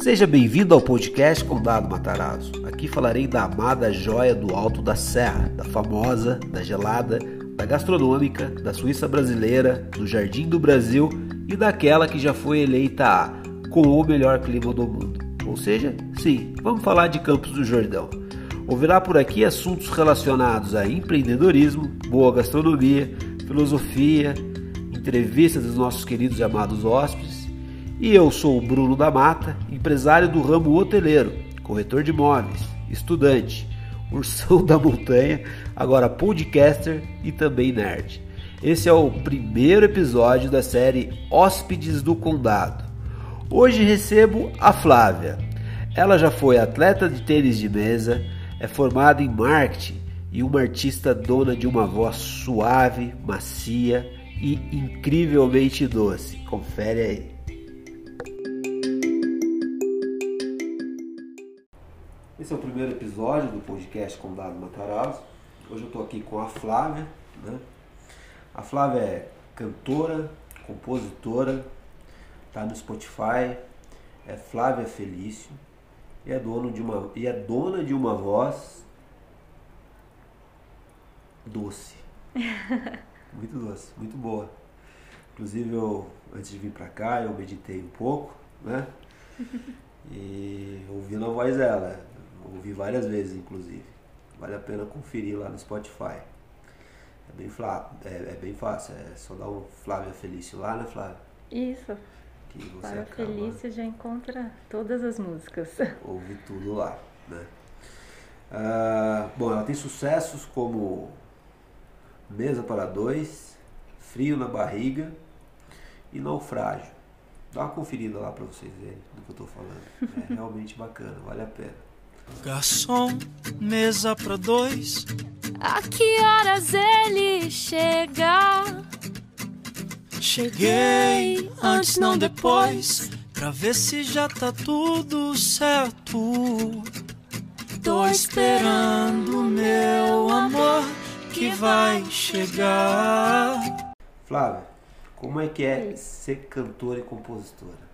Seja bem-vindo ao podcast Condado Matarazzo. Aqui falarei da amada joia do Alto da Serra, da famosa, da gelada, da gastronômica, da Suíça brasileira, do Jardim do Brasil e daquela que já foi eleita a com o melhor clima do mundo. Ou seja, sim, vamos falar de Campos do Jordão. Ouvirá por aqui assuntos relacionados a empreendedorismo, boa gastronomia, filosofia, entrevistas dos nossos queridos e amados hóspedes. E eu sou o Bruno da Mata, empresário do ramo hoteleiro, corretor de imóveis, estudante, ursão da montanha, agora podcaster e também nerd. Esse é o primeiro episódio da série Hóspedes do Condado. Hoje recebo a Flávia. Ela já foi atleta de tênis de mesa, é formada em marketing e uma artista dona de uma voz suave, macia e incrivelmente doce. Confere aí. Esse é o primeiro episódio do podcast Condado Matarazzo. Hoje eu estou aqui com a Flávia. Né? A Flávia é cantora, compositora, está no Spotify, é Flávia Felício e é, dono de uma, e é dona de uma voz doce. muito doce, muito boa. Inclusive, eu, antes de vir para cá, eu meditei um pouco, né? E ouvindo a voz dela. Ouvi várias vezes, inclusive. Vale a pena conferir lá no Spotify. É bem, é, é bem fácil, é só dar um Flávia Felício lá, né, Flávia? Isso que você Para acaba... Felícia já encontra todas as músicas. Ouve tudo lá, né? Ah, bom, ela tem sucessos como Mesa para Dois, Frio na Barriga e Naufrágio. Dá uma conferida lá para vocês verem do que eu tô falando. É realmente bacana, vale a pena. Garçom, mesa para dois. A que horas ele chega? Cheguei antes, não depois, pra ver se já tá tudo certo. Tô esperando meu amor que vai chegar. Flávia, como é que é ser cantora e compositora?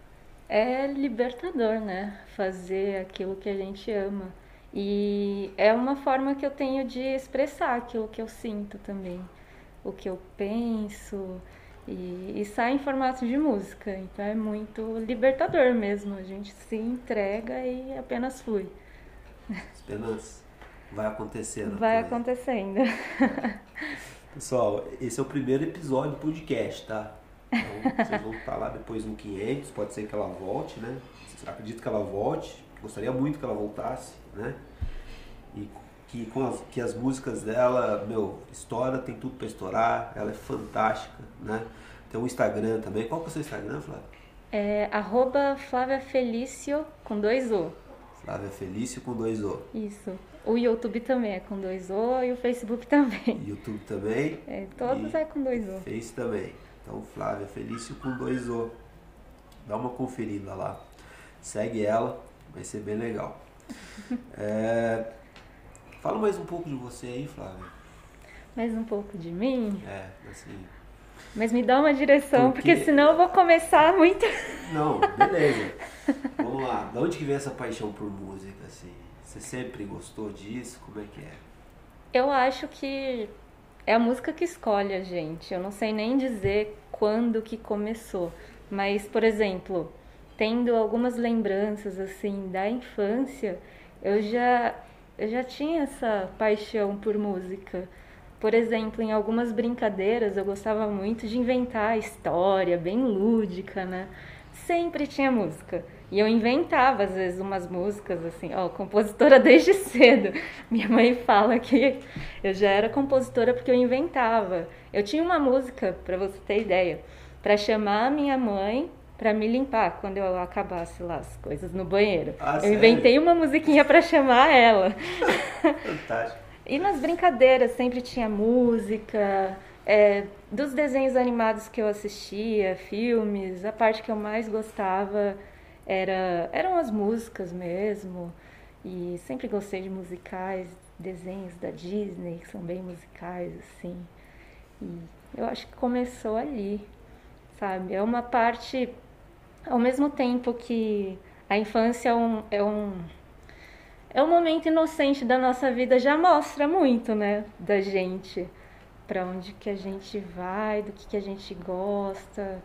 É libertador, né? Fazer aquilo que a gente ama. E é uma forma que eu tenho de expressar aquilo que eu sinto também, o que eu penso. E, e, sai em formato de música, então é muito libertador mesmo. A gente se entrega e apenas flui. Apenas vai acontecendo. Vai coisa. acontecendo. Pessoal, esse é o primeiro episódio do podcast, tá? Então, vocês vão estar lá depois no 500, pode ser que ela volte, né? Acredito que ela volte, gostaria muito que ela voltasse, né? E que, com as, que as músicas dela, meu, estoura, tem tudo para estourar, ela é fantástica, né? Tem um Instagram também. Qual que é o seu Instagram, Flávia? É arroba Flávia Felício com dois O. Flávia Felício com dois O. Isso. O YouTube também é com dois O e o Facebook também. YouTube também? É, todos é com dois O. Face também. Então, Flávia Felício com dois O. Dá uma conferida lá. Segue ela, vai ser bem legal. é, Fala mais um pouco de você aí, Flávia. Mais um pouco de mim? É, assim. Mas me dá uma direção, porque, porque senão eu vou começar muito. Não, beleza. Vamos lá. De onde que vem essa paixão por música, assim? Você sempre gostou disso? Como é que é? Eu acho que é a música que escolhe a gente. Eu não sei nem dizer quando que começou. Mas, por exemplo, tendo algumas lembranças assim da infância, eu já eu já tinha essa paixão por música. Por exemplo, em algumas brincadeiras eu gostava muito de inventar história, bem lúdica, né? Sempre tinha música. E eu inventava, às vezes, umas músicas, assim, ó, compositora desde cedo. Minha mãe fala que eu já era compositora porque eu inventava. Eu tinha uma música, para você ter ideia, para chamar a minha mãe para me limpar quando eu acabasse lá as coisas no banheiro. Ah, eu sério? inventei uma musiquinha para chamar ela. Fantástico. E nas brincadeiras sempre tinha música, é, dos desenhos animados que eu assistia, filmes, a parte que eu mais gostava era, eram as músicas mesmo. E sempre gostei de musicais, desenhos da Disney, que são bem musicais, assim. E eu acho que começou ali, sabe? É uma parte ao mesmo tempo que a infância é um, é um é um momento inocente da nossa vida, já mostra muito, né, da gente, para onde que a gente vai, do que que a gente gosta,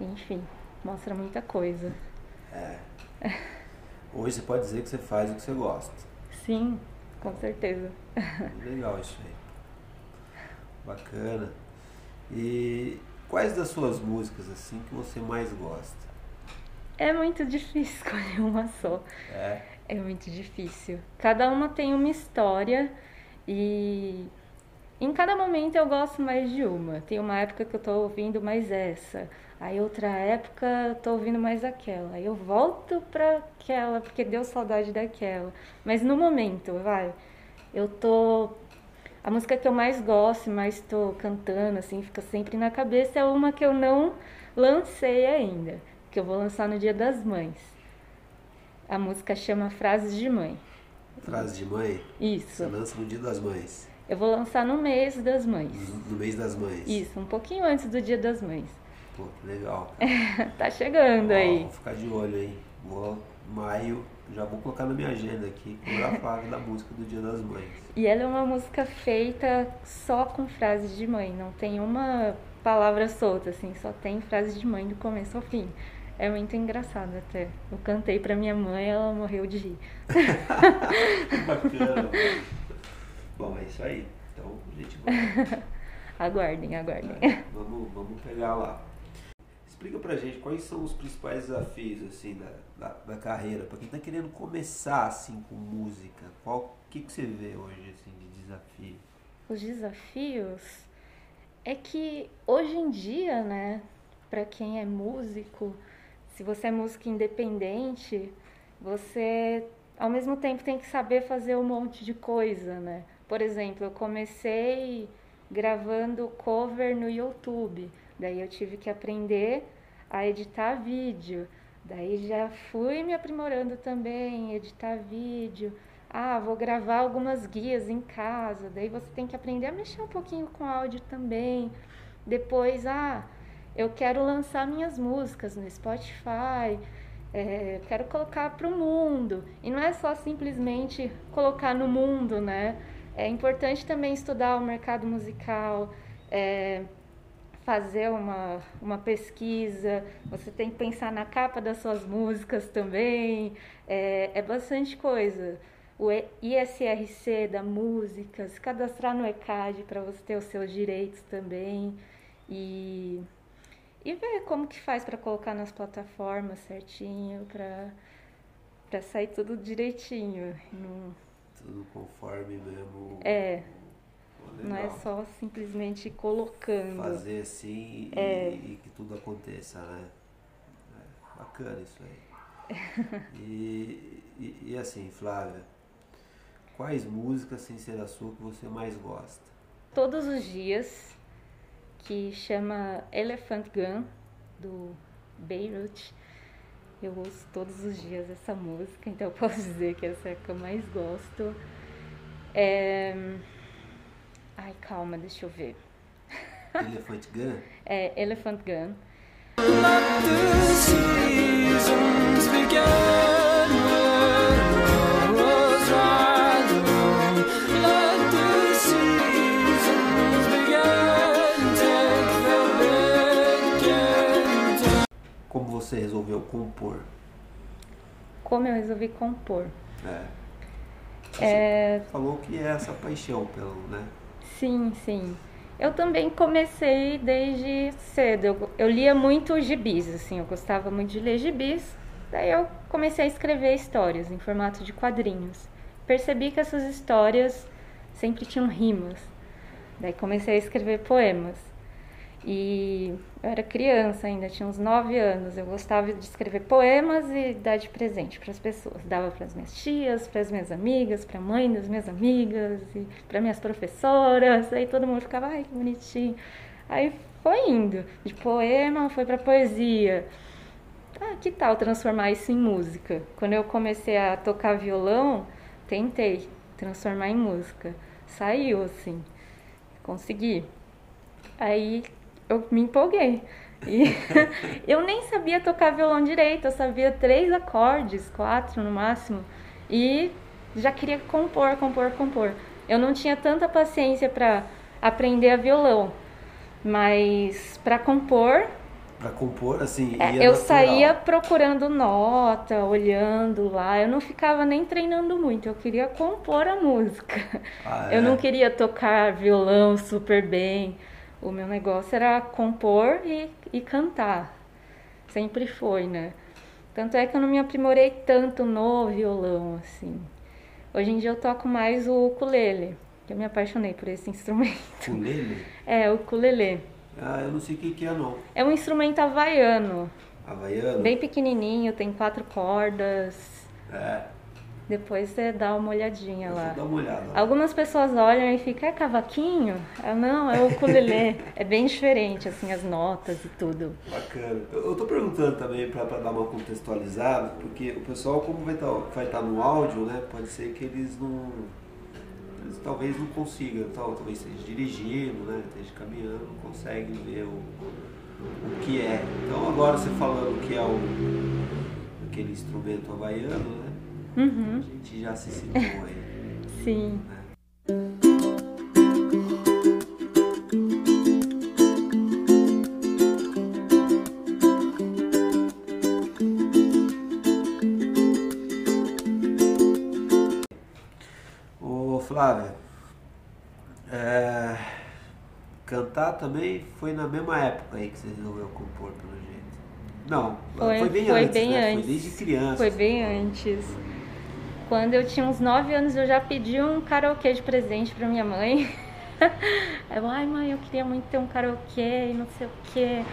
enfim, mostra muita coisa. É. Hoje você pode dizer que você faz o que você gosta. Sim, com certeza. Legal isso aí. Bacana. E quais das suas músicas assim que você mais gosta? É muito difícil escolher uma só. É. É muito difícil. Cada uma tem uma história e em cada momento eu gosto mais de uma. Tem uma época que eu tô ouvindo mais essa. Aí outra época eu tô ouvindo mais aquela. Aí eu volto pra aquela porque deu saudade daquela. Mas no momento, vai, eu tô a música que eu mais gosto, mais tô cantando assim, fica sempre na cabeça é uma que eu não lancei ainda, que eu vou lançar no Dia das Mães. A música chama Frases de Mãe. Frase de mãe? Isso. Você lança no Dia das Mães. Eu vou lançar no mês das mães. No, mês das mães. Isso, um pouquinho antes do Dia das Mães. Pô, que legal. tá chegando Ó, aí. Vou ficar de olho aí. Vou, maio, já vou colocar na minha agenda aqui, fotografar da música do Dia das Mães. E ela é uma música feita só com frases de mãe, não tem uma palavra solta, assim, só tem frases de mãe do começo ao fim. É muito engraçado até. Eu cantei pra minha mãe, ela morreu de rir. Bacana. Bom, é isso aí. Então, a gente vai. Aguardem, aguardem. É, vamos, vamos pegar lá. Explica pra gente quais são os principais desafios assim da, da, da carreira, pra quem tá querendo começar assim com música. Qual que, que você vê hoje assim de desafio? Os desafios é que hoje em dia, né, para quem é músico, se você é músico independente, você ao mesmo tempo tem que saber fazer um monte de coisa, né? Por exemplo, eu comecei gravando cover no YouTube, daí eu tive que aprender a editar vídeo. Daí já fui me aprimorando também, editar vídeo. Ah, vou gravar algumas guias em casa. Daí você tem que aprender a mexer um pouquinho com áudio também. Depois, ah, eu quero lançar minhas músicas no Spotify. É, quero colocar para o mundo. E não é só simplesmente colocar no mundo, né? É importante também estudar o mercado musical, é, fazer uma, uma pesquisa, você tem que pensar na capa das suas músicas também, é, é bastante coisa. O ISRC da música, se cadastrar no ECAD para você ter os seus direitos também e, e ver como que faz para colocar nas plataformas certinho, para sair tudo direitinho. Não, Tudo conforme mesmo. É. Não é só simplesmente colocando. fazer assim e, É. e que tudo aconteça, né? É, bacana isso aí. E, e, e assim, Flávia, quais músicas sem ser a sua que você mais gosta? Todos os dias, que chama Elephant Gun, do Beirut. Eu ouço todos os dias essa música, então eu posso dizer que essa é a que eu mais gosto. É... Ai, calma, deixa eu ver. Elephant Gun? É Elephant Gun. Você resolveu compor? Como eu resolvi compor? É. É, Você falou que é essa paixão pelo, né? Sim, sim. Eu também comecei desde cedo. Eu, eu lia muito gibis, assim, eu gostava muito de ler gibis. Daí eu comecei a escrever histórias em formato de quadrinhos. Percebi que essas histórias sempre tinham rimas. Daí comecei a escrever poemas. E eu era criança ainda, tinha uns 9 anos. Eu gostava de escrever poemas e dar de presente para as pessoas. Dava para as minhas tias, para as minhas amigas, para a mãe das minhas amigas e para minhas professoras. Aí todo mundo ficava, ai, que bonitinho. Aí foi indo. De poema foi para poesia. Ah, que tal transformar isso em música? Quando eu comecei a tocar violão, tentei transformar em música. Saiu assim. Consegui. Aí eu me empolguei. E eu nem sabia tocar violão direito, eu sabia três acordes, quatro no máximo, e já queria compor, compor, compor. Eu não tinha tanta paciência para aprender a violão, mas para compor, Pra compor, assim, é, eu natural. saía procurando nota, olhando lá, eu não ficava nem treinando muito, eu queria compor a música. Ah, Eu é? não queria tocar violão super bem. O meu negócio era compor e, e cantar. Sempre foi, né? Tanto é que eu não me aprimorei tanto no violão, assim. Hoje em dia eu toco mais o ukulele, que eu me apaixonei por esse instrumento. Ukulele? É, o ukulele. Ah, eu não sei o que que é, não. É um instrumento havaiano, Havaiano? bem pequenininho, tem quatro cordas. É, Depois você dá uma olhadinha lá. dar uma olhada. Algumas pessoas olham e ficam, é cavaquinho? Eu, não, é o ukulele. é bem diferente, assim, as notas e tudo. Bacana. Eu, tô perguntando também pra, pra dar uma contextualizada, porque o pessoal, como vai estar vai tá no áudio, né, pode ser que eles não... Eles talvez não consigam, tal, talvez esteja dirigindo, né, esteja caminhando, não conseguem ver o, o que é. Então agora você falando que é o, aquele instrumento havaiano, né, Uhum, a gente já se situou aí. sim. Ô Flávia, é, cantar também foi na mesma época aí que você resolveu compor, pelo jeito. Não, Foi- foi bem foi antes, bem né? antes. Foi desde criança. Foi bem antes. Quando eu tinha uns 9 anos, eu já pedi um karaokê de presente pra minha mãe. Eu, ai mãe, eu queria muito ter um karaokê e não sei o quê.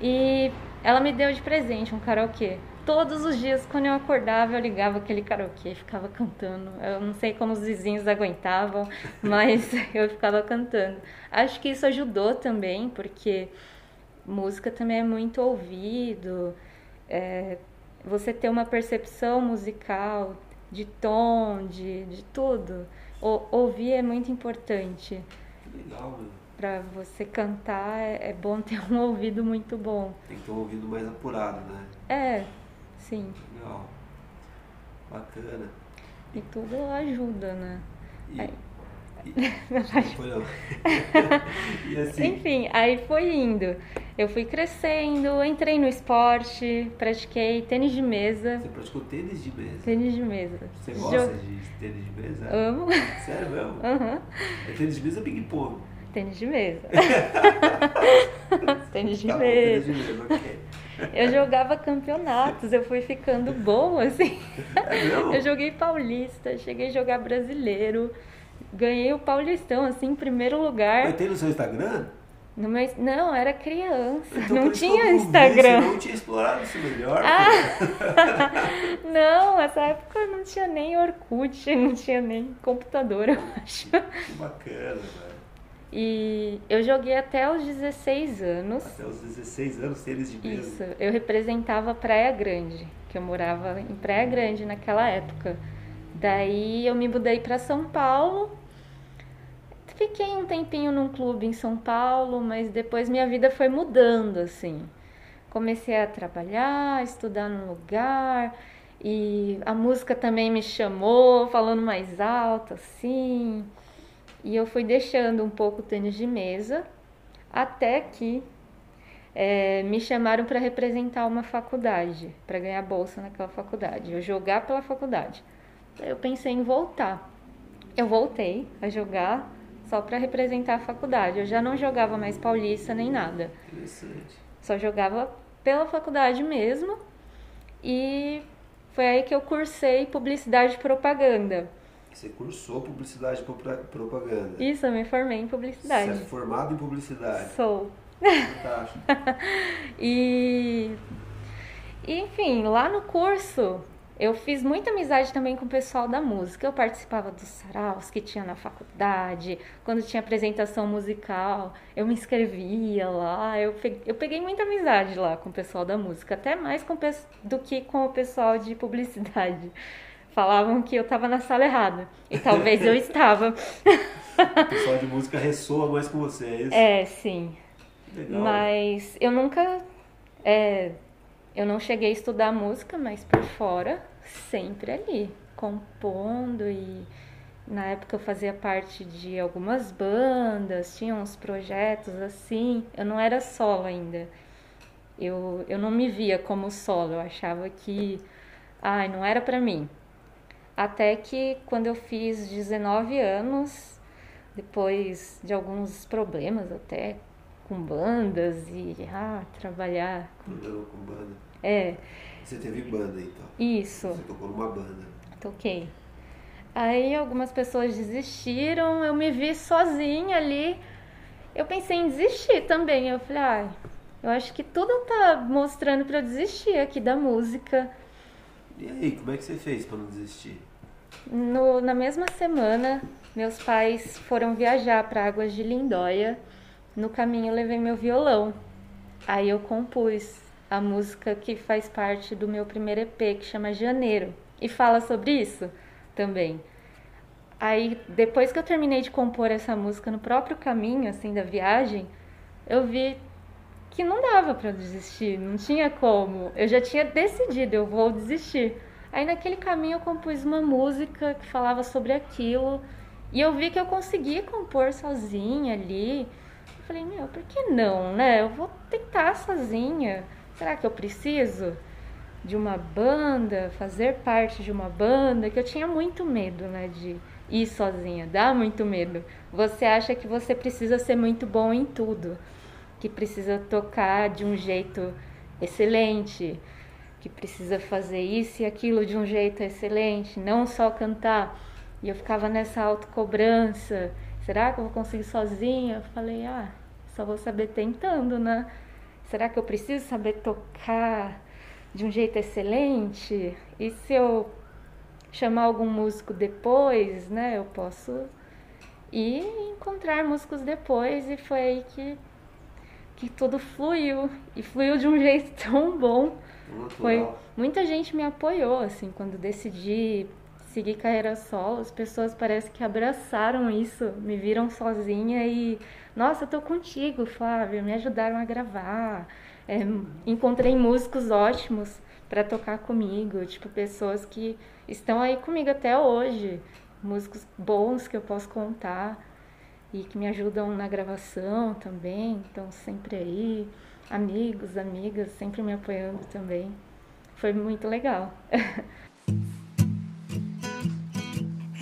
E ela me deu de presente um karaokê. Todos os dias, quando eu acordava, eu ligava aquele karaokê e ficava cantando. Eu não sei como os vizinhos aguentavam, mas eu ficava cantando. Acho que isso ajudou também, porque música também é muito ouvido. é, você ter uma percepção musical, de tom, de, de tudo. O- ouvir é muito importante. Legal. Para você cantar, é, é bom ter um ouvido muito bom. Tem que ter um ouvido mais apurado, né? É, sim. Legal. Bacana. E tudo ajuda, né? E, Aí. Não foi não. assim, Enfim, aí foi indo. Eu fui crescendo, entrei no esporte, pratiquei tênis de mesa. você praticou tênis de mesa. Tênis de mesa. Você gosta de tênis de mesa? Amo. Sério mesmo? Aham. É tênis de mesa ping-pong? Tênis de mesa. tênis de Tá bom, tênis mesa. de mesa, ok. Eu jogava campeonatos, eu fui ficando boa, assim. É? Eu joguei paulista, cheguei a jogar brasileiro. Ganhei o Paulistão, assim, em primeiro lugar. Mas tem no seu Instagram? No meu... Não, era criança, Então, não tinha Instagram. Você não tinha explorado isso melhor? Ah! Não, essa época não tinha nem Orkut, não tinha nem computador, eu acho. Que bacana, velho. E eu joguei até os 16 anos. Até os 16 anos, tênis de mesa. Isso, eu representava Praia Grande, que eu morava em Praia Grande naquela época. Daí eu me mudei para São Paulo. Fiquei um tempinho num clube em São Paulo, mas depois minha vida foi mudando assim. Comecei a trabalhar, estudar num lugar e a música também me chamou, falando mais alto assim. E eu fui deixando um pouco o tênis de mesa até que é, me chamaram para representar uma faculdade, para ganhar bolsa naquela faculdade, eu jogar pela faculdade. Eu pensei em voltar. Eu voltei a jogar só para representar a faculdade. Eu já não jogava mais paulista nem nada. Interessante. Só jogava pela faculdade mesmo. E foi aí que eu cursei publicidade e propaganda. Você cursou publicidade e propaganda. Isso, eu me formei em Você é publicidade. formado em publicidade. Sou. Fantástico. E, e, enfim, lá no curso eu fiz muita amizade também com o pessoal da música. Eu participava dos saraus que tinha na faculdade, quando tinha apresentação musical, eu me inscrevia lá. Eu peguei, eu peguei muita amizade lá com o pessoal da música, até mais com, do que com o pessoal de publicidade. Falavam que eu estava na sala errada, e talvez eu estava. O pessoal de música ressoa mais com você, é isso? É, sim. Legal. Mas eu nunca. é, eu não cheguei a estudar música, mas por fora, sempre ali, compondo e. Na época eu fazia parte de algumas bandas, tinha uns projetos assim. Eu não era solo ainda. Eu, eu não me via como solo, eu achava que. Ai, não era pra mim. Até que quando eu fiz 19 anos, depois de alguns problemas até com bandas e ah, trabalhar. Problema com banda. É, Você teve banda então. isso, Você tocou numa banda. toquei. Aí algumas pessoas desistiram, eu me vi sozinha ali. Eu pensei em desistir também. Eu falei, ah, eu acho que tudo tá mostrando pra eu desistir aqui da música. E aí, como é que você fez pra não desistir? No- na mesma semana, meus pais foram viajar para Águas de Lindóia. No caminho, levei meu violão. Aí eu compus a música que faz parte do meu primeiro EP, que chama Janeiro. E fala sobre isso também. Aí, depois que eu terminei de compor essa música no próprio caminho, assim, da viagem, eu vi que não dava pra desistir, não tinha como. Eu já tinha decidido, eu vou desistir. Aí naquele caminho eu compus uma música que falava sobre aquilo e eu vi que eu conseguia compor sozinha ali. Eu falei, meu, por que não, né? Eu vou tentar sozinha. Será que eu preciso de uma banda, fazer parte de uma banda? Que eu tinha muito medo, né, de ir sozinha. Dá muito medo. Você acha que você precisa ser muito bom em tudo que precisa tocar de um jeito excelente, que precisa fazer isso e aquilo de um jeito excelente, não só cantar. E eu ficava nessa autocobrança. Será que eu vou conseguir sozinha? Eu falei, ah, só vou saber tentando, né? Será que eu preciso saber tocar de um jeito excelente? E se eu chamar algum músico depois, né? Eu posso ir encontrar músicos depois e foi aí que que tudo fluiu e fluiu de um jeito tão bom. Foi muita gente me apoiou assim quando decidi seguir carreira solo. As pessoas parece que abraçaram isso, me viram sozinha e nossa, eu tô contigo, Flávia. Me ajudaram a gravar. É, encontrei músicos ótimos para tocar comigo, tipo pessoas que estão aí comigo até hoje, músicos bons que eu posso contar e que me ajudam na gravação também, estão sempre aí, amigos, amigas, sempre me apoiando também. Foi muito legal.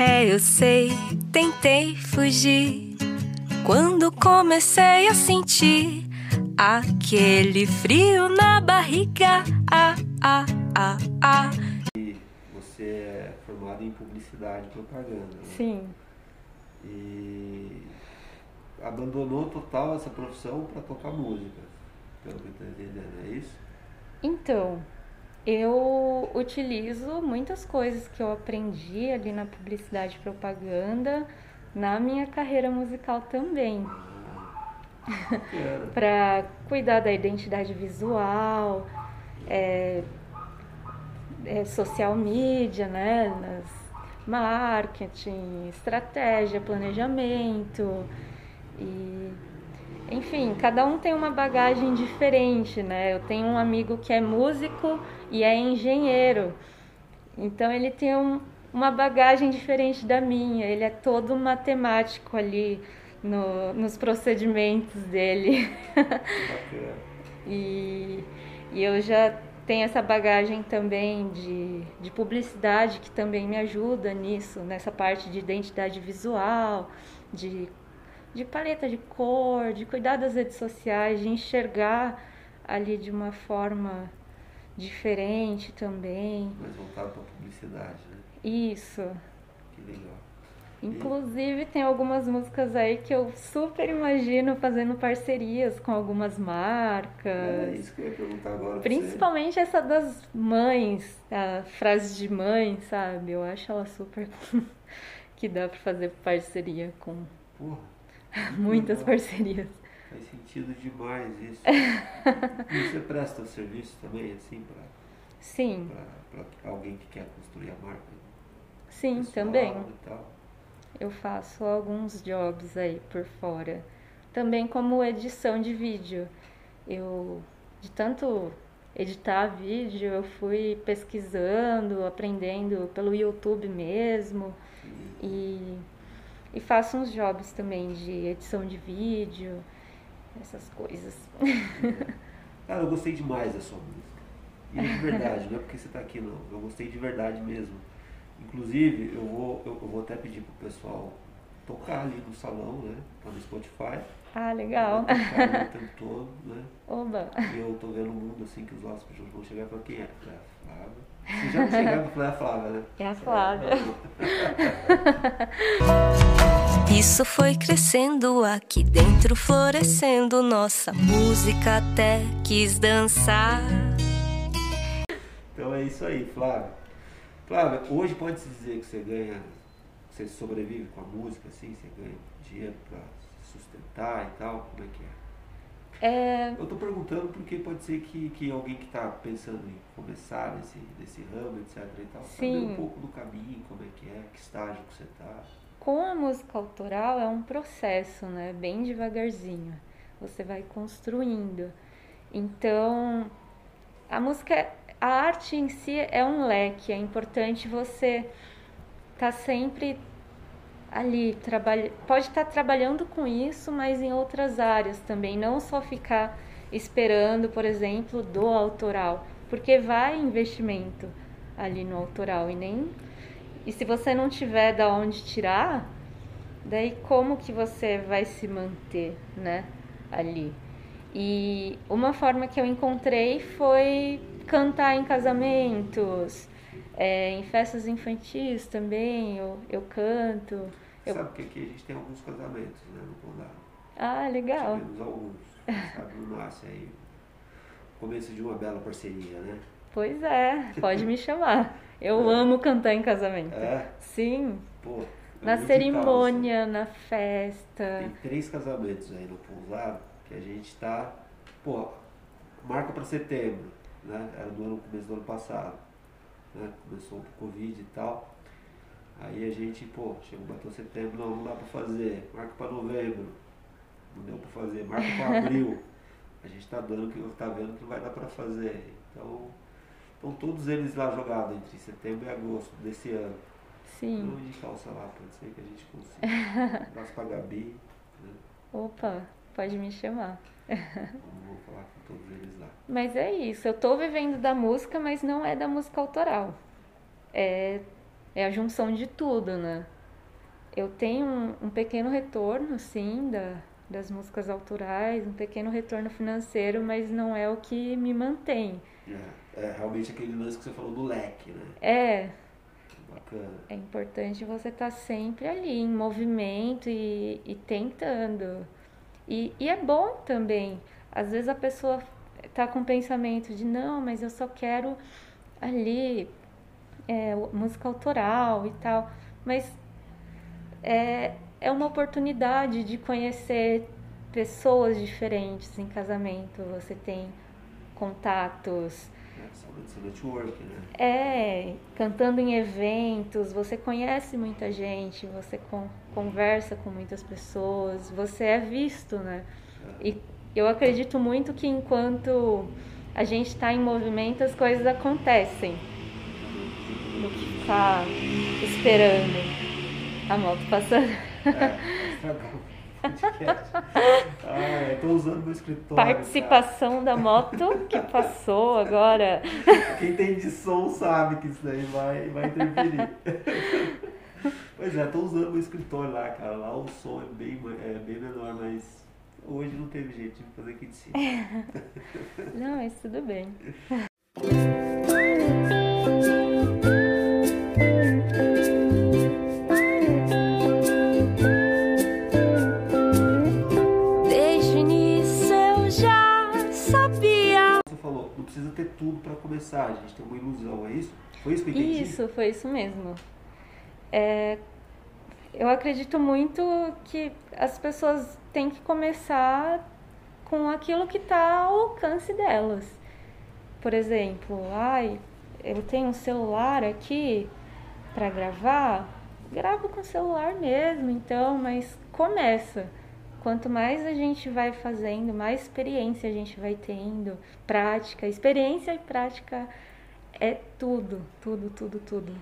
É, eu sei, tentei fugir. Quando comecei a sentir aquele frio na barriga. Ah, ah, ah, ah. E você é formado em publicidade e propaganda. Né? Sim, E abandonou total essa profissão para tocar música. Pelo que eu tô entendendo, é isso? Então, eu utilizo muitas coisas que eu aprendi ali na publicidade e propaganda na minha carreira musical também. Para cuidar da identidade visual, é, é, social media, né? Nas marketing, estratégia, planejamento e enfim, cada um tem uma bagagem diferente, né? Eu tenho um amigo que é músico e é engenheiro. Então ele tem um- uma bagagem diferente da minha. Ele é todo matemático ali no- nos procedimentos dele. E, e eu já tenho essa bagagem também de, de publicidade que também me ajuda nisso, nessa parte de identidade visual, de, de paleta de cor, de cuidar das redes sociais, de enxergar ali de uma forma diferente também. Mais voltado para publicidade, né? Isso. Que legal. Inclusive, tem algumas músicas aí que eu super imagino fazendo parcerias com algumas marcas. É isso que eu ia perguntar agora. Principalmente essa das mães, a frase de mãe, sabe? Eu acho ela super que dá pra fazer parceria com. Porra, muitas legal. parcerias. Faz sentido demais isso. e você presta serviço também, assim, para Sim, alguém que quer construir a marca? sim, pessoal também. Eu faço alguns jobs aí por fora também como edição de vídeo. Eu, de tanto editar vídeo, eu fui pesquisando, aprendendo pelo YouTube mesmo e, e faço uns jobs também de edição de vídeo, essas coisas. Cara, eu gostei demais da sua música. E é de verdade, não é porque você tá aqui não. Eu gostei de verdade mesmo. Inclusive, eu vou, eu, eu vou até pedir pro pessoal tocar ali no salão, né? Tá no Spotify. Ah, legal. Tocar o tempo todo, né? Oba! E eu tô vendo o mundo assim que os hóspedes vão chegar e falar quem é? É a Flávia. Se já não falei, é a Flávia, né? É a Flávia. Isso foi crescendo aqui dentro, florescendo. Nossa música até quis dançar. Então é isso aí, Flávia. Flávia, hoje pode-se dizer que você ganha, você sobrevive com a música, assim, você ganha dinheiro pra se sustentar e tal, como é que é? É, Eu tô perguntando porque pode ser que, que alguém que tá pensando em começar nesse, nesse ramo, etc e tal, saber Sim. um pouco do caminho, como é que é, que estágio que você tá. Com a música autoral é um processo, né? Bem devagarzinho. Você vai construindo. Então, a música, a arte em si é um leque. É importante você estar sempre ali, trabalha, pode estar trabalhando com isso, mas em outras áreas também. Não só ficar esperando, por exemplo, do autoral, porque vai investimento ali no autoral e nem e se você não tiver da onde tirar, daí como que você vai se manter, né, ali? E uma forma que eu encontrei foi cantar em casamentos, é, em festas infantis também, eu, eu canto. Eu- Sabe que aqui a gente tem alguns casamentos, né, no condado. Ah, legal. Tivemos alguns, sabe, não nasce aí. Começo de uma bela parceria, né? Pois é, pode me chamar. Eu amo cantar em casamento. É, Sim, pô. é na cerimônia, na causa. festa. Tem três casamentos aí no pousado que a gente tá, pô, marca pra setembro, né? Era do ano, começo do ano passado, né? Começou o Covid e tal. Aí a gente, pô, chegou, bateu setembro, não, não dá pra fazer. Marca pra novembro, não deu pra fazer. Marca pra abril. A gente tá dando que tá vendo que não vai dar pra fazer. Então, estão todos eles lá jogados entre setembro e agosto desse ano. Sim. Vamos de calça lá, pode ser que a gente consiga. Abraço pra Gabi, né? Opa, pode me chamar. Vou falar com todos eles lá. Mas é isso, eu tô vivendo da música, mas não é da música autoral. É, é a junção de tudo, né? Eu tenho um, um pequeno retorno, sim, da, das músicas autorais, um pequeno retorno financeiro, mas não é o que me mantém. É, é realmente aquele lance que você falou do leque, né? É, Bacana. é importante você estar sempre ali, em movimento e, e tentando. E, e é bom também. Às vezes a pessoa tá com o pensamento de não, mas eu só quero ali é, música autoral e tal. Mas é, é uma oportunidade de conhecer pessoas diferentes em casamento. Você tem contatos. É, saúde do seu network, né? É, cantando em eventos, você conhece muita gente, você con- conversa com muitas pessoas, você é visto, né? E eu acredito muito que enquanto a gente está em movimento, as coisas acontecem. Do que ficar esperando a moto passando. É, o podcast. Ah, tô usando meu escritório. Participação da moto que passou agora. cara. Quem tem de som sabe que isso daí vai, vai interferir. Pois é, tô usando meu escritório lá, cara. Lá o som é bem, é bem menor, mas hoje não teve jeito de fazer aqui de cima. Não, mas tudo bem. Ter tudo pra começar, a gente tem uma ilusão, é isso? Foi isso que eu entendi? Isso, foi isso mesmo. É, eu acredito muito que as pessoas têm que começar com aquilo que está ao alcance delas. Por exemplo, ai, eu tenho um celular aqui para gravar, gravo com o celular mesmo, então, mas começa. Quanto mais a gente vai fazendo, mais experiência a gente vai tendo, prática, experiência e prática é tudo, tudo, tudo, tudo.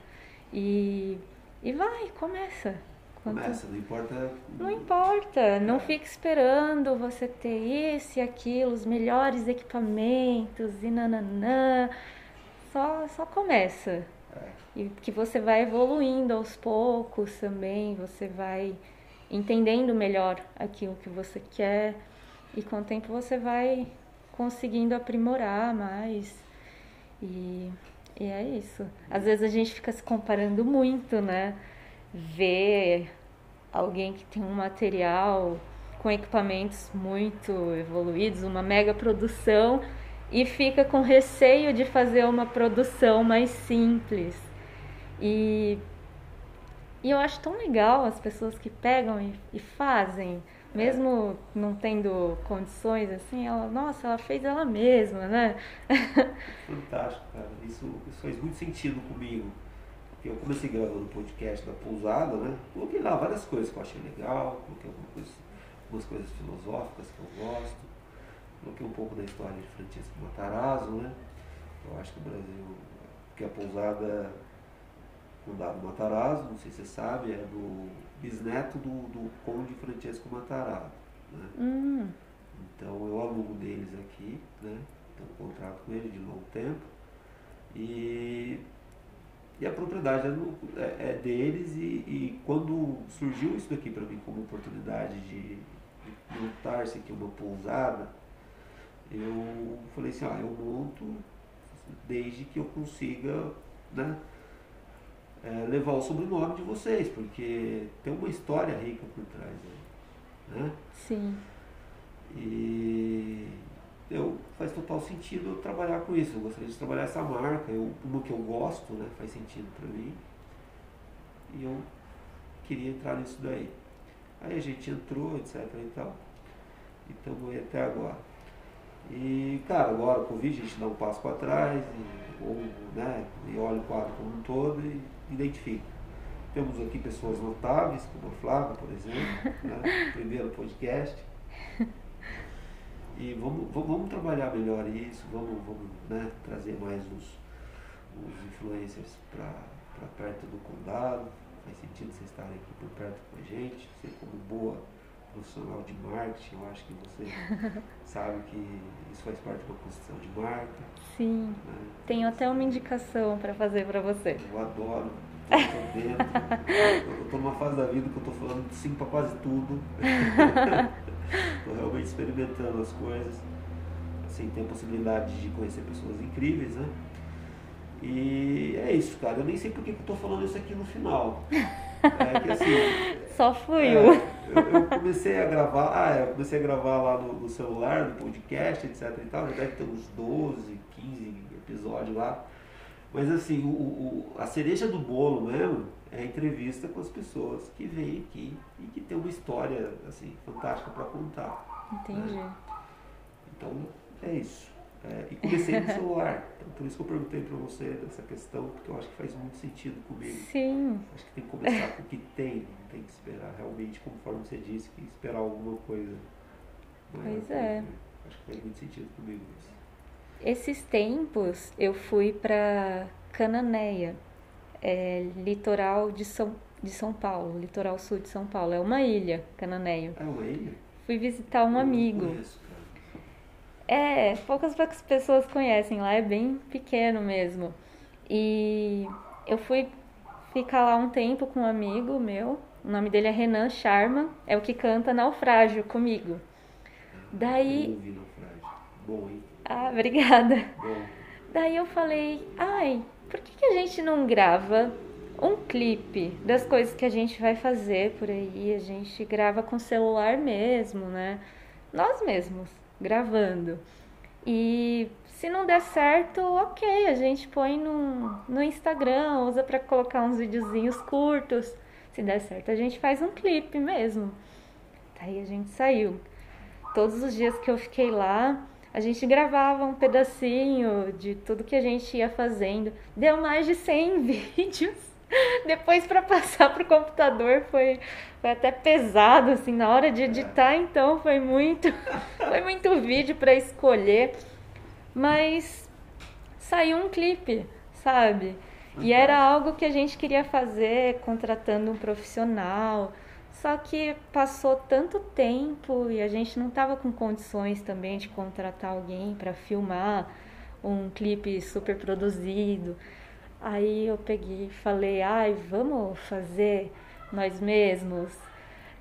E, e vai, começa. Quanto- Começa, não importa. não importa, não fique esperando você ter esse e aquilo, os melhores equipamentos e nananã. Só, só começa. E que você vai evoluindo aos poucos também, você vai entendendo melhor aquilo que você quer e com o tempo você vai conseguindo aprimorar mais. E, e é isso. Às vezes a gente fica se comparando muito, né? Ver alguém que tem um material com equipamentos muito evoluídos, uma mega produção, e fica com receio de fazer uma produção mais simples. E, e eu acho tão legal as pessoas que pegam e, e fazem, mesmo não tendo condições assim, ela, nossa, ela fez ela mesma, né? Fantástico, cara. Isso, isso faz muito sentido comigo. Eu comecei gravando podcast da pousada, né? Coloquei lá várias coisas que eu achei legal, coloquei alguma coisa, algumas coisas filosóficas que eu gosto, coloquei um pouco da história de Francisco Matarazzo, né? Eu acho que o Brasil, que a pousada Condado Matarazzo, não sei se você sabe, é do bisneto do, do Conde Francesco Matarazzo. Né? Hum, Então eu alugo deles aqui, né? Tenho um contrato com ele de longo tempo. E, e a propriedade é, no- é- é deles e, e quando surgiu isso daqui para mim como oportunidade de, de montar-se aqui uma pousada, eu falei assim, ah, eu monto desde que eu consiga né, é, levar o sobrenome de vocês, porque tem uma história rica por trás aí, né? sim. E eu, faz total sentido eu trabalhar com isso. Eu gostaria de trabalhar essa marca, eu, uma que eu gosto, né? Faz sentido para mim. E eu queria entrar nisso daí. Aí a gente entrou, etc e tal. E estamos aí até agora. E, cara, agora com o Covid a gente dá um passo para trás e, ou, né, e olha o quadro como um todo e identifica. Temos aqui pessoas notáveis, como a Flávia, por exemplo, né, primeiro podcast. E vamos, vamos, vamos trabalhar melhor isso, vamos, vamos né, trazer mais os, os influencers para perto do condado. Faz sentido vocês estarem aqui por perto com a gente. Você como boa profissional de marketing, eu acho que você sabe que isso faz parte de uma construção de marca. Sim. Né? Tenho até uma indicação para fazer para você. Eu adoro, eu tô dentro. Eu tô numa fase da vida que eu tô falando sim pra quase tudo. tô realmente experimentando as coisas. Assim, tem a possibilidade de conhecer pessoas incríveis, né? E é isso, cara. Eu nem sei por que que eu tô falando isso aqui no final. É que assim. Só fluiu. É, eu, eu comecei a gravar, ah, eu comecei a gravar lá no, no celular, no podcast, etc e tal, já deve ter uns 12, 15 episódios lá. Mas assim, o, o- a cereja do bolo mesmo é a entrevista com as pessoas que vêm aqui e que tem uma história assim, fantástica para contar. Entendi. Então é isso. É, e comecei no celular. Então, por isso que eu perguntei para você dessa questão, porque eu acho que faz muito sentido comigo. Sim, Acho que tem que começar com o que tem, tem que esperar realmente, conforme você disse, que esperar alguma coisa. maior Pois que é. né? Acho que faz muito sentido comigo isso. esses tempos eu fui para Cananéia, é, litoral de São, de São Paulo, litoral sul de São Paulo. É uma ilha, Cananéia. É uma ilha? Fui visitar um Eu amigo. conheço. É, poucas pessoas conhecem lá, é bem pequeno mesmo. E eu fui ficar lá um tempo com um amigo meu, o nome dele é Renan Sharma, é o que canta Naufrágio comigo. Daí, Eu ouvi naufrágio. Bom, hein? ah, obrigada. Bom. Daí eu falei, ai, por que, que a gente não grava um clipe das coisas que a gente vai fazer por aí? A gente grava com celular mesmo, né? Nós mesmos, gravando. E se não der certo, ok, a gente põe no, no Instagram, usa pra colocar uns videozinhos curtos. Se der certo, a gente faz um clipe mesmo. Daí a gente saiu. Todos os dias que eu fiquei lá, a gente gravava um pedacinho de tudo que a gente ia fazendo. Deu mais de 100 vídeos. Depois para passar pro computador foi, foi até pesado, assim, na hora de editar, então foi muito, foi muito vídeo para escolher. Mas saiu um clipe, sabe? E era algo que a gente queria fazer contratando um profissional. Só que passou tanto tempo e a gente não estava com condições também de contratar alguém para filmar um clipe super produzido. Aí eu peguei e falei, ai, vamos fazer nós mesmos.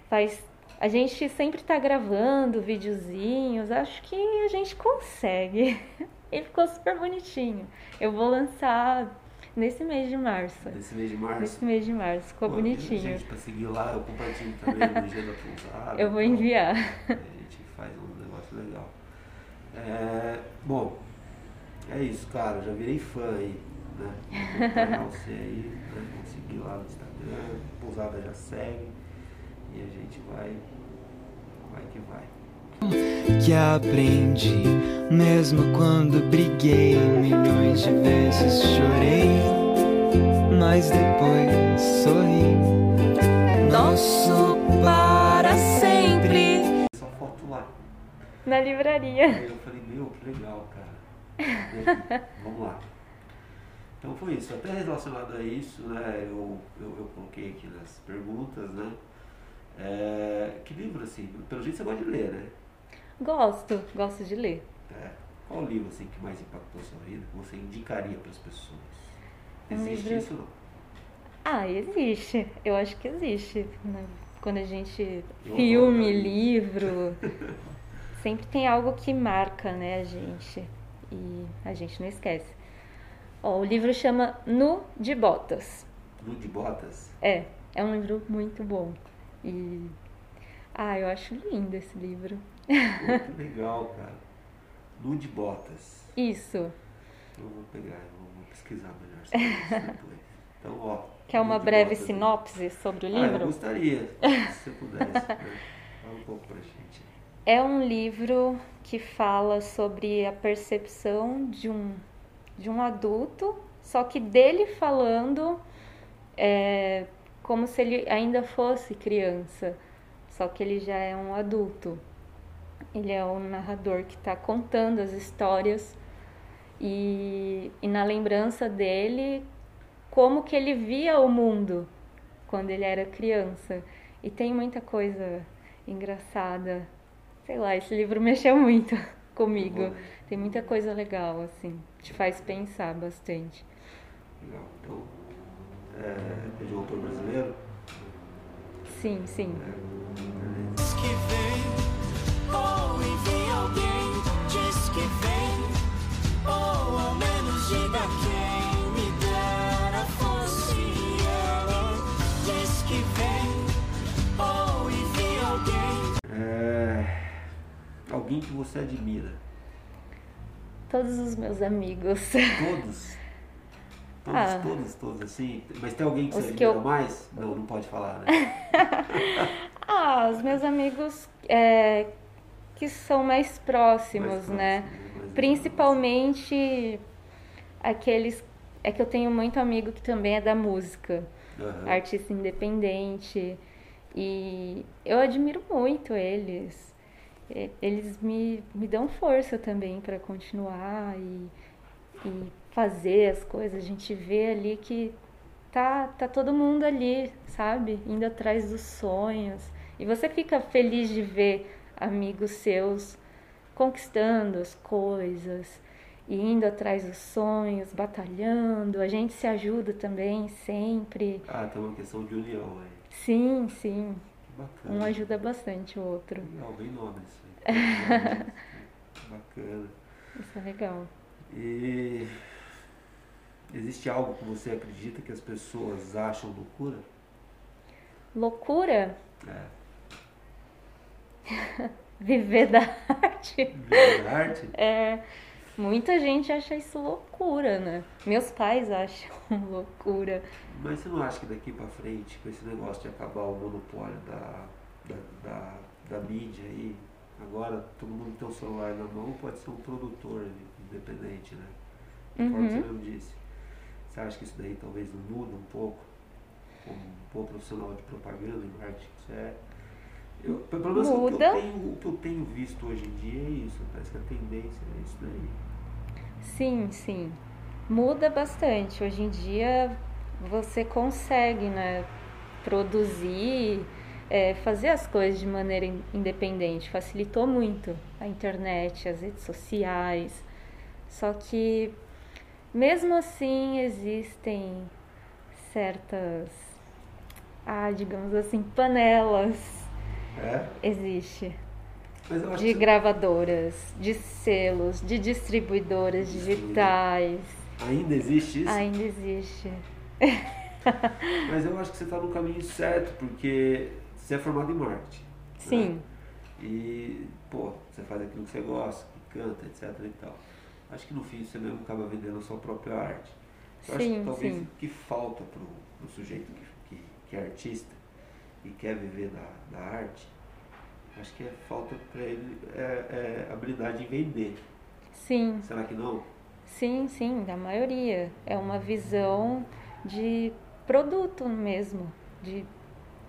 Faz... A gente sempre tá gravando videozinhos, acho que a gente consegue. E ficou super bonitinho. Eu vou lançar nesse mês de março. Nesse mês de março. Nesse mês de março, ficou Pô, bonitinho. Gente, pra seguir lá, eu compartilho também no G da Pousada. Eu vou e tal. enviar. A gente faz um negócio legal. É, bom, é isso, cara. Já virei fã aí, né? Vou acompanhar você aí, né? Vou seguir lá no Instagram, Pousada já segue. E a gente vai. Vai que vai. que aprendi. Mesmo quando briguei, milhões de vezes chorei, mas depois sorri. Nosso para sempre. Só foto lá. Na livraria. Aí eu falei, meu, que legal, cara. Vamos lá. Então foi isso. Até relacionado a isso, né? Eu, eu, eu coloquei aqui nas perguntas, né? É, que livro, assim, pelo jeito você gosta de ler, né? Gosto, gosto de ler. É. Qual o livro assim, que mais impactou sua vida, que você indicaria para as pessoas? Um Existe livro- isso ou não? Ah, existe. Eu acho que existe. né? Quando a gente. Eu Filme, livro. Sempre tem algo que marca, né, a gente. E a gente não esquece. Ó, o livro chama Nu de Botas. Nu de Botas? É, é um livro muito bom. E. Ah, eu acho lindo esse livro. Que legal, cara. Nu de Botas. Isso. Eu vou pegar, eu vou pesquisar melhor sobre isso depois. Então, ó. Quer uma breve Botas, né? sinopse sobre o Ah, eu livro? gostaria, se você pudesse. né? Fala um pouco pra gente. É um livro que fala sobre a percepção de um, de um adulto, só que dele falando é, como se ele ainda fosse criança, só que ele já é um adulto. Ele é um narrador que está contando as histórias e, e na lembrança dele, como que ele via o mundo quando ele era criança. E tem muita coisa engraçada. Sei lá, esse livro mexeu muito comigo. Né? Tem muita coisa legal, assim, te faz pensar bastante. Legal. Então, é, é de autor brasileiro? Sim, sim. É, beleza. que vem, ou envia alguém, diz que vem, ou alguém que você admira? Todos os meus amigos. Todos? Todos, Ah. todos, todos, assim? Mas tem alguém que você que admira eu- mais? Não, não pode falar, né? Ah, os meus amigos é, que são mais próximos, Mais né? próximos, mais Principalmente aqueles. É que eu tenho muito amigo que também é da música. Aham. artista independente e eu admiro muito eles. Eles me, me dão força também para continuar e, e fazer as coisas. A gente vê ali que tá, tá todo mundo ali, sabe? Indo atrás dos sonhos. E você fica feliz de ver amigos seus conquistando as coisas, e indo atrás dos sonhos, batalhando. A gente se ajuda também sempre. Ah, tem uma questão de união aí. Sim, sim. Bacana. Um ajuda bastante o outro. Legal, bem nobre isso aí. bacana. Isso é legal. E existe algo que você acredita que as pessoas acham loucura? Loucura? É. Viver da arte. Viver arte? É, muita gente acha isso loucura, né? Meus pais acham loucura. Mas você não acha que daqui pra frente, com esse negócio de acabar o monopólio da, da, da, da mídia aí, agora todo mundo que tem um celular na mão pode ser um produtor independente, né? Conforme Uhum. você mesmo disse. Você acha que isso daí talvez não muda um pouco? como um bom profissional de propaganda e marketing, isso é. Eu, pelo menos o que, Muda. eu tenho, o que eu tenho visto hoje em dia é isso, parece que a tendência é isso daí. Sim, sim. Muda bastante. Hoje em dia você consegue, né, produzir, é, fazer as coisas de maneira in- independente. Facilitou muito a internet, as redes sociais. Só que mesmo assim existem certas, ah, digamos assim, panelas. É? Existe de que gravadoras, de selos, de distribuidoras digitais. ainda existe isso, Ainda existe. mas eu acho que você está no caminho certo, porque você é formado em marketing. Sim, né? E, pô, você faz aquilo que você gosta, que canta, etc e tal. Acho que no fim você mesmo acaba vendendo a sua própria arte. Eu acho Sim, que talvez sim. o que falta pro, pro sujeito que, que, que é artista e quer viver da, da arte, acho que é falta para ele é, é habilidade em vender. sim, Será que não? sim, sim, da maioria. É uma visão de produto mesmo, de,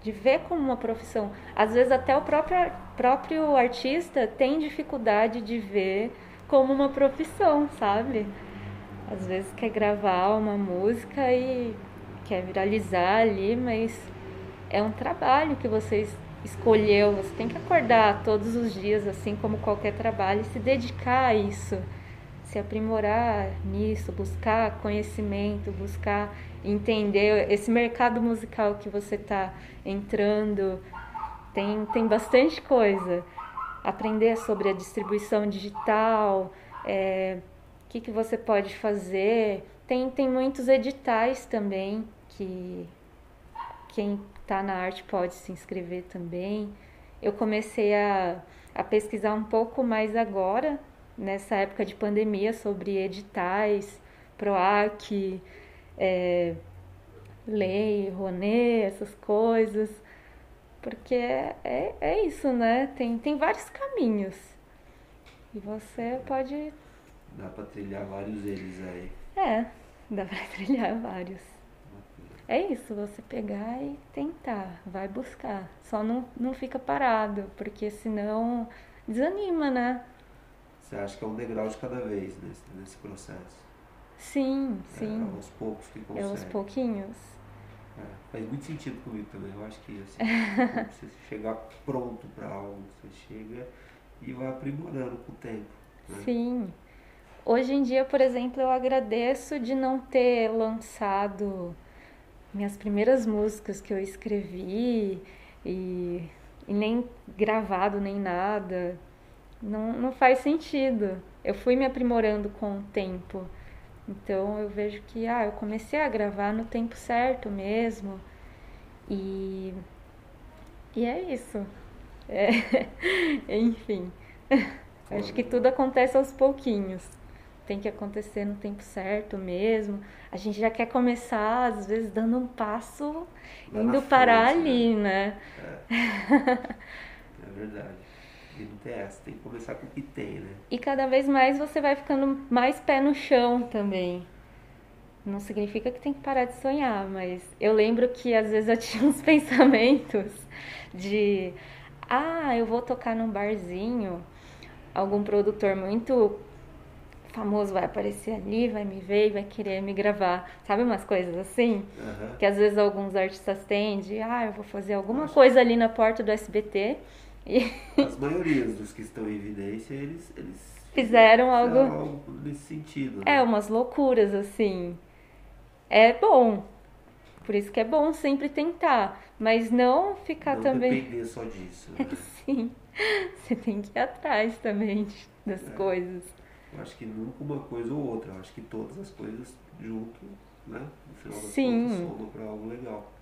de ver como uma profissão. Às vezes até o próprio, próprio artista tem dificuldade de ver como uma profissão, sabe? Às vezes quer gravar uma música e quer viralizar ali, mas é um trabalho que você es- escolheu. Você tem que acordar todos os dias, assim como qualquer trabalho, e se dedicar a isso, se aprimorar nisso, buscar conhecimento, buscar entender esse mercado musical que você está entrando. Tem, tem bastante coisa. Aprender sobre a distribuição digital, é, o que, que você pode fazer. Tem, tem muitos editais também que quem está na arte pode se inscrever também. Eu comecei a, a pesquisar um pouco mais agora, nessa época de pandemia, sobre editais, PROAC, é, lei, Rouanet, essas coisas. Porque é, é, é isso, né? Tem, tem vários caminhos. E você pode. Dá para trilhar vários deles aí. É, dá pra trilhar vários. É isso, você pegar e tentar, vai buscar. Só não, não fica parado, porque senão desanima, né? Você acha que é um degrau de cada vez nesse, nesse processo? Sim, É, sim. aos poucos que É consegue. aos pouquinhos. É, faz muito sentido comigo também. Eu acho que assim, você chegar pronto para algo, você chega e vai aprimorando com o tempo. Né? Sim. Hoje em dia, por exemplo, eu agradeço de não ter lançado minhas primeiras músicas que eu escrevi e, e nem gravado nem nada. Não, não faz sentido. Eu fui me aprimorando com o tempo. Então eu vejo que ah, eu comecei a gravar no tempo certo mesmo. E, e é isso. É, enfim. Acho que tudo acontece aos pouquinhos. Tem que acontecer no tempo certo mesmo. A gente já quer começar, às vezes, dando um passo, Lá indo parar frente, né? ali, né? É verdade. E não tem essa, tem que começar com o que tem, né? E cada vez mais você vai ficando mais pé no chão também. Não significa que tem que parar de sonhar, mas eu lembro que às vezes eu tinha uns pensamentos de ah, eu vou tocar num barzinho, algum produtor muito famoso vai aparecer ali, vai me ver e vai querer me gravar. Sabe umas coisas assim? Aham. Que às vezes alguns artistas têm de ah, eu vou fazer alguma coisa ali na porta do SBT e As maiorias dos que estão em evidência, eles, eles Fizeram algo- algo nesse sentido. É, né? umas loucuras, assim. É bom. Por isso que é bom sempre tentar. Mas não ficar não também. depender só disso. Né? Sim. Você tem que ir atrás também das É. coisas. Eu acho que nunca uma coisa ou outra. Eu acho que todas as coisas junto, né? No final das Sim. contas, somam pra algo legal.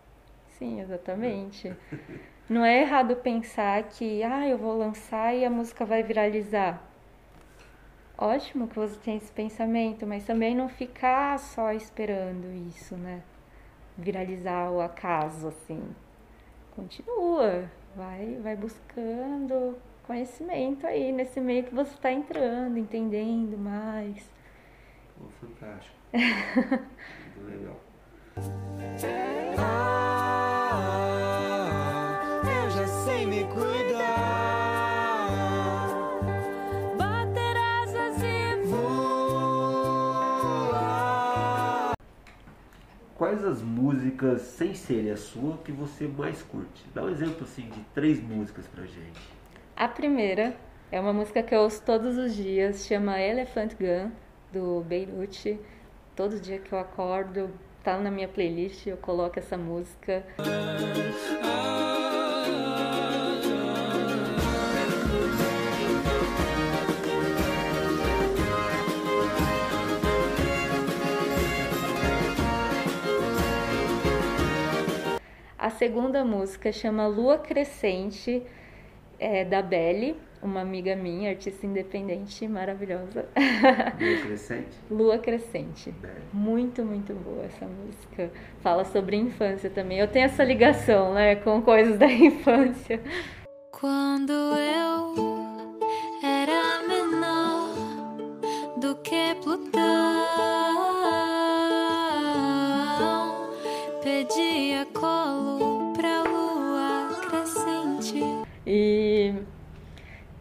Sim, exatamente. Não é errado pensar que, ah, eu vou lançar e a música vai viralizar. Ótimo que você tem esse pensamento, mas também não ficar só esperando isso, né? Viralizar o acaso, assim. Continua, vai, vai buscando conhecimento aí nesse meio que você está entrando, entendendo mais. Oh, fantástico. Muito legal. Ah, eu já sei me cuidar. Bater asas e voar. Quais as músicas, sem serem a sua, que você mais curte? Dá um exemplo assim de três músicas pra gente. A primeira é uma música que eu ouço todos os dias, chama Elephant Gun, do Beirute. Todo dia que eu acordo, tá na minha playlist, eu coloco essa música. A segunda música chama Lua Crescente, é, da Belle, uma amiga minha, artista independente maravilhosa. Lua Crescente? Lua Crescente. Belle. Muito, muito boa essa música. Fala sobre infância também. Eu tenho essa ligação, né, com coisas da infância. Quando eu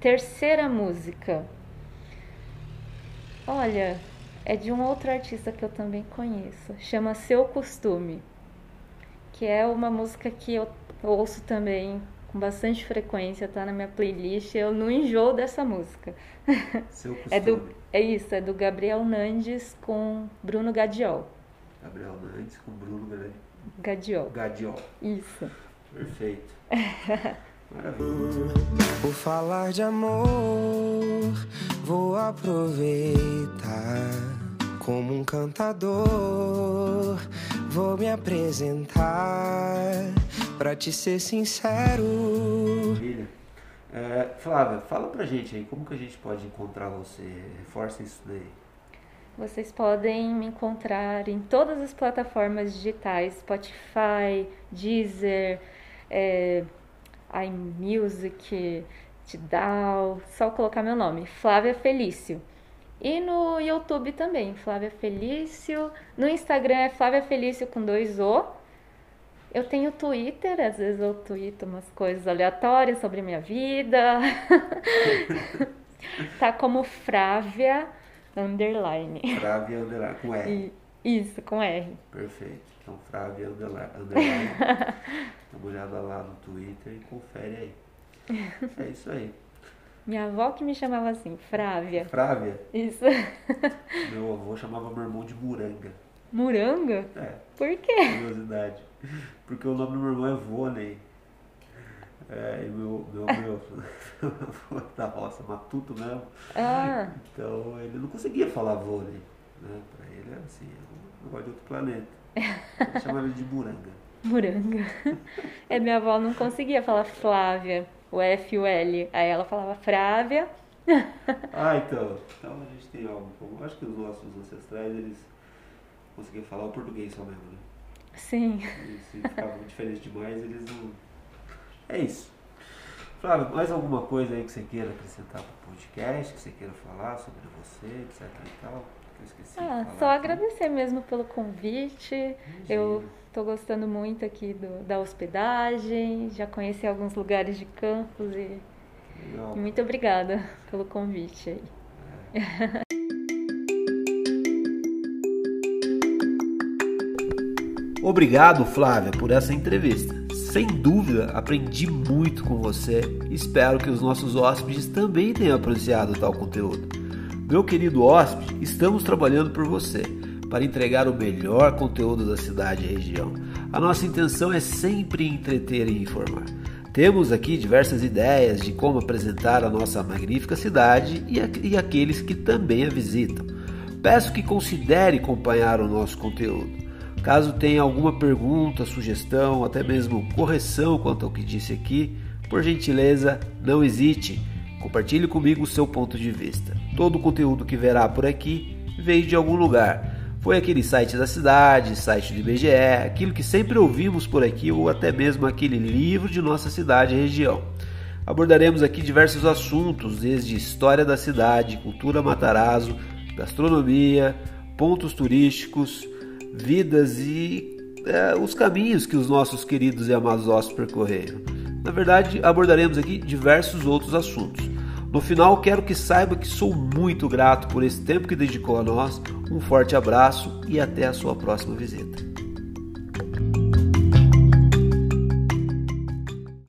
terceira música. Olha, é de um outro artista que eu também conheço. Chama Seu Costume. Que é uma música que eu ouço também com bastante frequência, tá na minha playlist. Eu não enjoo dessa música. Seu costume. É, do, é isso, é do Gabriel Nandes com Bruno Gadiol. Gabriel Nantes com Bruno Gra- Gadiol. Gadiol. Isso. Perfeito. Maravilha. Por falar de amor, vou aproveitar como um cantador. Vou me apresentar pra te ser sincero. Maravilha. É, Flávia, fala pra gente aí, como que a gente pode encontrar você? Reforça isso daí. Vocês podem me encontrar em todas as plataformas digitais, Spotify, Deezer, é, iMusic, Tidal, só colocar meu nome, Flávia Felício. E no YouTube também, Flávia Felício. No Instagram é Flávia Felício com dois O. Eu tenho Twitter, às vezes eu tweeto umas coisas aleatórias sobre minha vida. tá como Frávia Underline. Flávia Underline, com R. E- Isso, com R. Perfeito. Então, Flávia Underline. Dá uma olhada lá no Twitter e confere aí. É isso aí. Minha avó que me chamava assim, Frávia. Flávia, Isso. meu avô chamava meu irmão de Muranga. Muranga? É, Por quê? curiosidade. Porque o nome do meu irmão é Vôlei. É, e meu, meu, meu avô da roça, matuto mesmo. Ah, Então ele não conseguia falar vôlei. Né? Pra ele era assim, um negócio de outro planeta. Ele chamava ele de Muranga. Muranga. É, minha avó não conseguia falar Flávia, o F e o L. Aí ela falava Frávia. Ah, então. Então a gente tem algo. como- Acho que os nossos ancestrais eles conseguiam falar o português só mesmo, né? Sim. E se ficava diferente demais, eles não. É isso. Flávio, mais alguma coisa aí que você queira acrescentar pro podcast, que você queira falar sobre você, etc e tal? Que eu esqueci Ah, só aqui. agradecer mesmo pelo convite. Eu tô gostando muito aqui do, da hospedagem, já conheci alguns lugares de campos e e muito obrigada pelo convite aí. Obrigado, Flávia, por essa entrevista. Sem dúvida, aprendi muito com você. Espero que os nossos hóspedes também tenham apreciado tal conteúdo. Meu querido hóspede, estamos trabalhando por você para entregar o melhor conteúdo da cidade e região. A nossa intenção é sempre entreter e informar. Temos aqui diversas ideias de como apresentar a nossa magnífica cidade e, a- e aqueles que também a visitam. Peço que considere acompanhar o nosso conteúdo. Caso tenha alguma pergunta, sugestão, até mesmo correção quanto ao que disse aqui, por gentileza, não hesite. Compartilhe comigo o seu ponto de vista. Todo o conteúdo que verá por aqui veio de algum lugar. Foi aquele site da cidade, site do IBGE, aquilo que sempre ouvimos por aqui ou até mesmo aquele livro de nossa cidade e região. Abordaremos aqui diversos assuntos, desde história da cidade, cultura Matarazzo, gastronomia, pontos turísticos, vidas e é, os caminhos que os nossos queridos e amados hóspedes percorreram. Na verdade, abordaremos aqui diversos outros assuntos. No final, quero que saiba que sou muito grato por esse tempo que dedicou a nós. Um forte abraço e até a sua próxima visita.